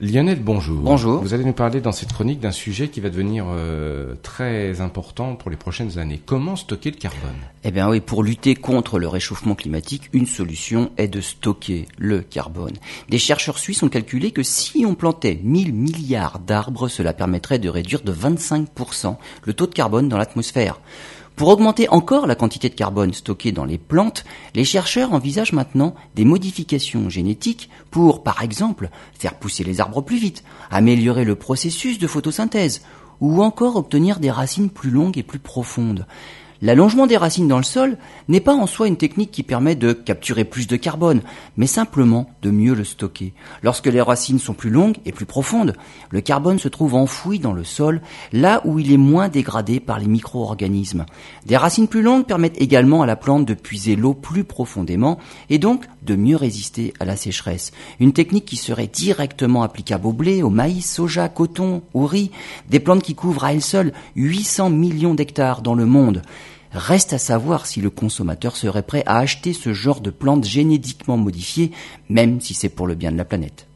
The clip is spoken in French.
Lionel, bonjour. Bonjour. Vous allez nous parler dans cette chronique d'un sujet qui va devenir euh, très important pour les prochaines années. Comment stocker le carbone? Eh bien oui, pour lutter contre le réchauffement climatique, une solution est de stocker le carbone. Des chercheurs suisses ont calculé que si on plantait 1000 milliards d'arbres, cela permettrait de réduire de 25% le taux de carbone dans l'atmosphère. Pour augmenter encore la quantité de carbone stockée dans les plantes, les chercheurs envisagent maintenant des modifications génétiques pour, par exemple, faire pousser les arbres plus vite, améliorer le processus de photosynthèse, ou encore obtenir des racines plus longues et plus profondes. L'allongement des racines dans le sol n'est pas en soi une technique qui permet de capturer plus de carbone, mais simplement de mieux le stocker. Lorsque les racines sont plus longues et plus profondes, le carbone se trouve enfoui dans le sol, là où il est moins dégradé par les micro-organismes. Des racines plus longues permettent également à la plante de puiser l'eau plus profondément et donc de mieux résister à la sécheresse. Une technique qui serait directement applicable au blé, au maïs, soja, coton, au riz, des plantes qui couvrent à elles seules 800 millions d'hectares dans le monde. Reste à savoir si le consommateur serait prêt à acheter ce genre de plantes génétiquement modifiées, même si c'est pour le bien de la planète.